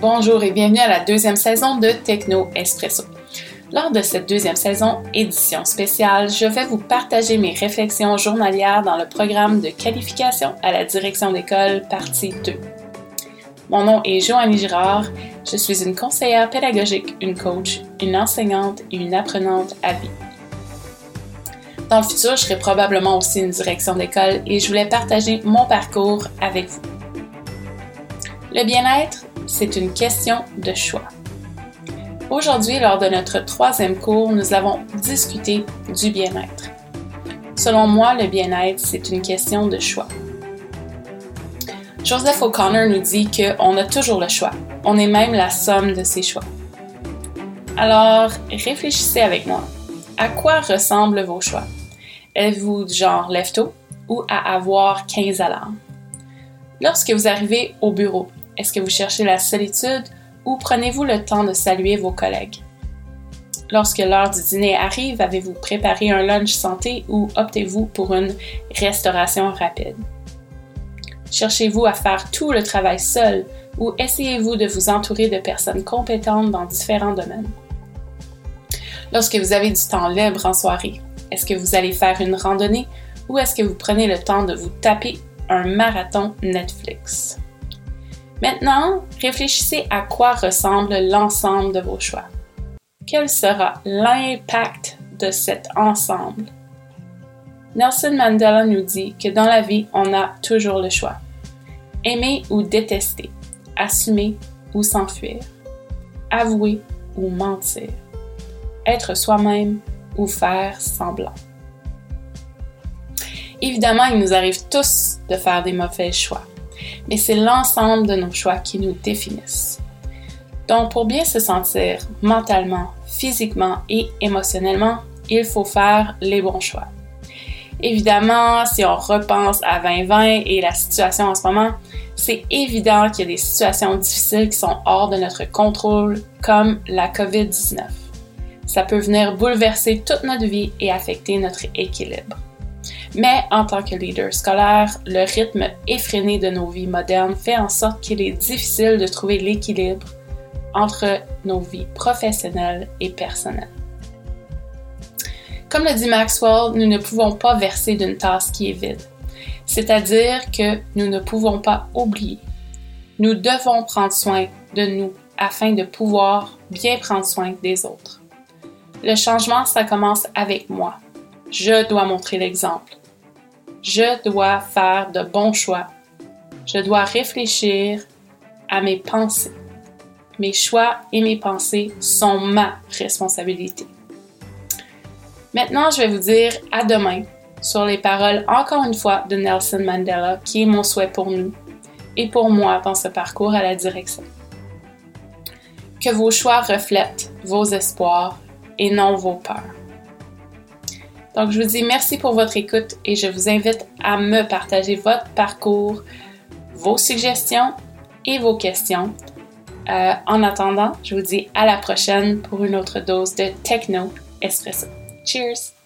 Bonjour et bienvenue à la deuxième saison de Techno Espresso. Lors de cette deuxième saison, édition spéciale, je vais vous partager mes réflexions journalières dans le programme de qualification à la direction d'école partie 2. Mon nom est Joannie Girard, je suis une conseillère pédagogique, une coach, une enseignante et une apprenante à vie. Dans le futur, je serai probablement aussi une direction d'école et je voulais partager mon parcours avec vous. Le bien-être, c'est une question de choix. Aujourd'hui, lors de notre troisième cours, nous avons discuté du bien-être. Selon moi, le bien-être, c'est une question de choix. Joseph O'Connor nous dit qu'on a toujours le choix. On est même la somme de ses choix. Alors, réfléchissez avec moi. À quoi ressemblent vos choix? Êtes-vous du genre lève-tôt ou à avoir 15 alarmes? Lorsque vous arrivez au bureau, est-ce que vous cherchez la solitude ou prenez-vous le temps de saluer vos collègues? Lorsque l'heure du dîner arrive, avez-vous préparé un lunch santé ou optez-vous pour une restauration rapide? Cherchez-vous à faire tout le travail seul ou essayez-vous de vous entourer de personnes compétentes dans différents domaines? Lorsque vous avez du temps libre en soirée, est-ce que vous allez faire une randonnée ou est-ce que vous prenez le temps de vous taper un marathon Netflix? Maintenant, réfléchissez à quoi ressemble l'ensemble de vos choix. Quel sera l'impact de cet ensemble? Nelson Mandela nous dit que dans la vie, on a toujours le choix. Aimer ou détester, assumer ou s'enfuir, avouer ou mentir, être soi-même ou faire semblant. Évidemment, il nous arrive tous de faire des mauvais choix mais c'est l'ensemble de nos choix qui nous définissent. Donc, pour bien se sentir mentalement, physiquement et émotionnellement, il faut faire les bons choix. Évidemment, si on repense à 2020 et la situation en ce moment, c'est évident qu'il y a des situations difficiles qui sont hors de notre contrôle, comme la COVID-19. Ça peut venir bouleverser toute notre vie et affecter notre équilibre. Mais en tant que leader scolaire, le rythme effréné de nos vies modernes fait en sorte qu'il est difficile de trouver l'équilibre entre nos vies professionnelles et personnelles. Comme le dit Maxwell, nous ne pouvons pas verser d'une tasse qui est vide, c'est-à-dire que nous ne pouvons pas oublier. Nous devons prendre soin de nous afin de pouvoir bien prendre soin des autres. Le changement, ça commence avec moi. Je dois montrer l'exemple. Je dois faire de bons choix. Je dois réfléchir à mes pensées. Mes choix et mes pensées sont ma responsabilité. Maintenant, je vais vous dire à demain sur les paroles encore une fois de Nelson Mandela, qui est mon souhait pour nous et pour moi dans ce parcours à la direction. Que vos choix reflètent vos espoirs et non vos peurs. Donc, je vous dis merci pour votre écoute et je vous invite à me partager votre parcours, vos suggestions et vos questions. Euh, en attendant, je vous dis à la prochaine pour une autre dose de Techno Espresso. Cheers!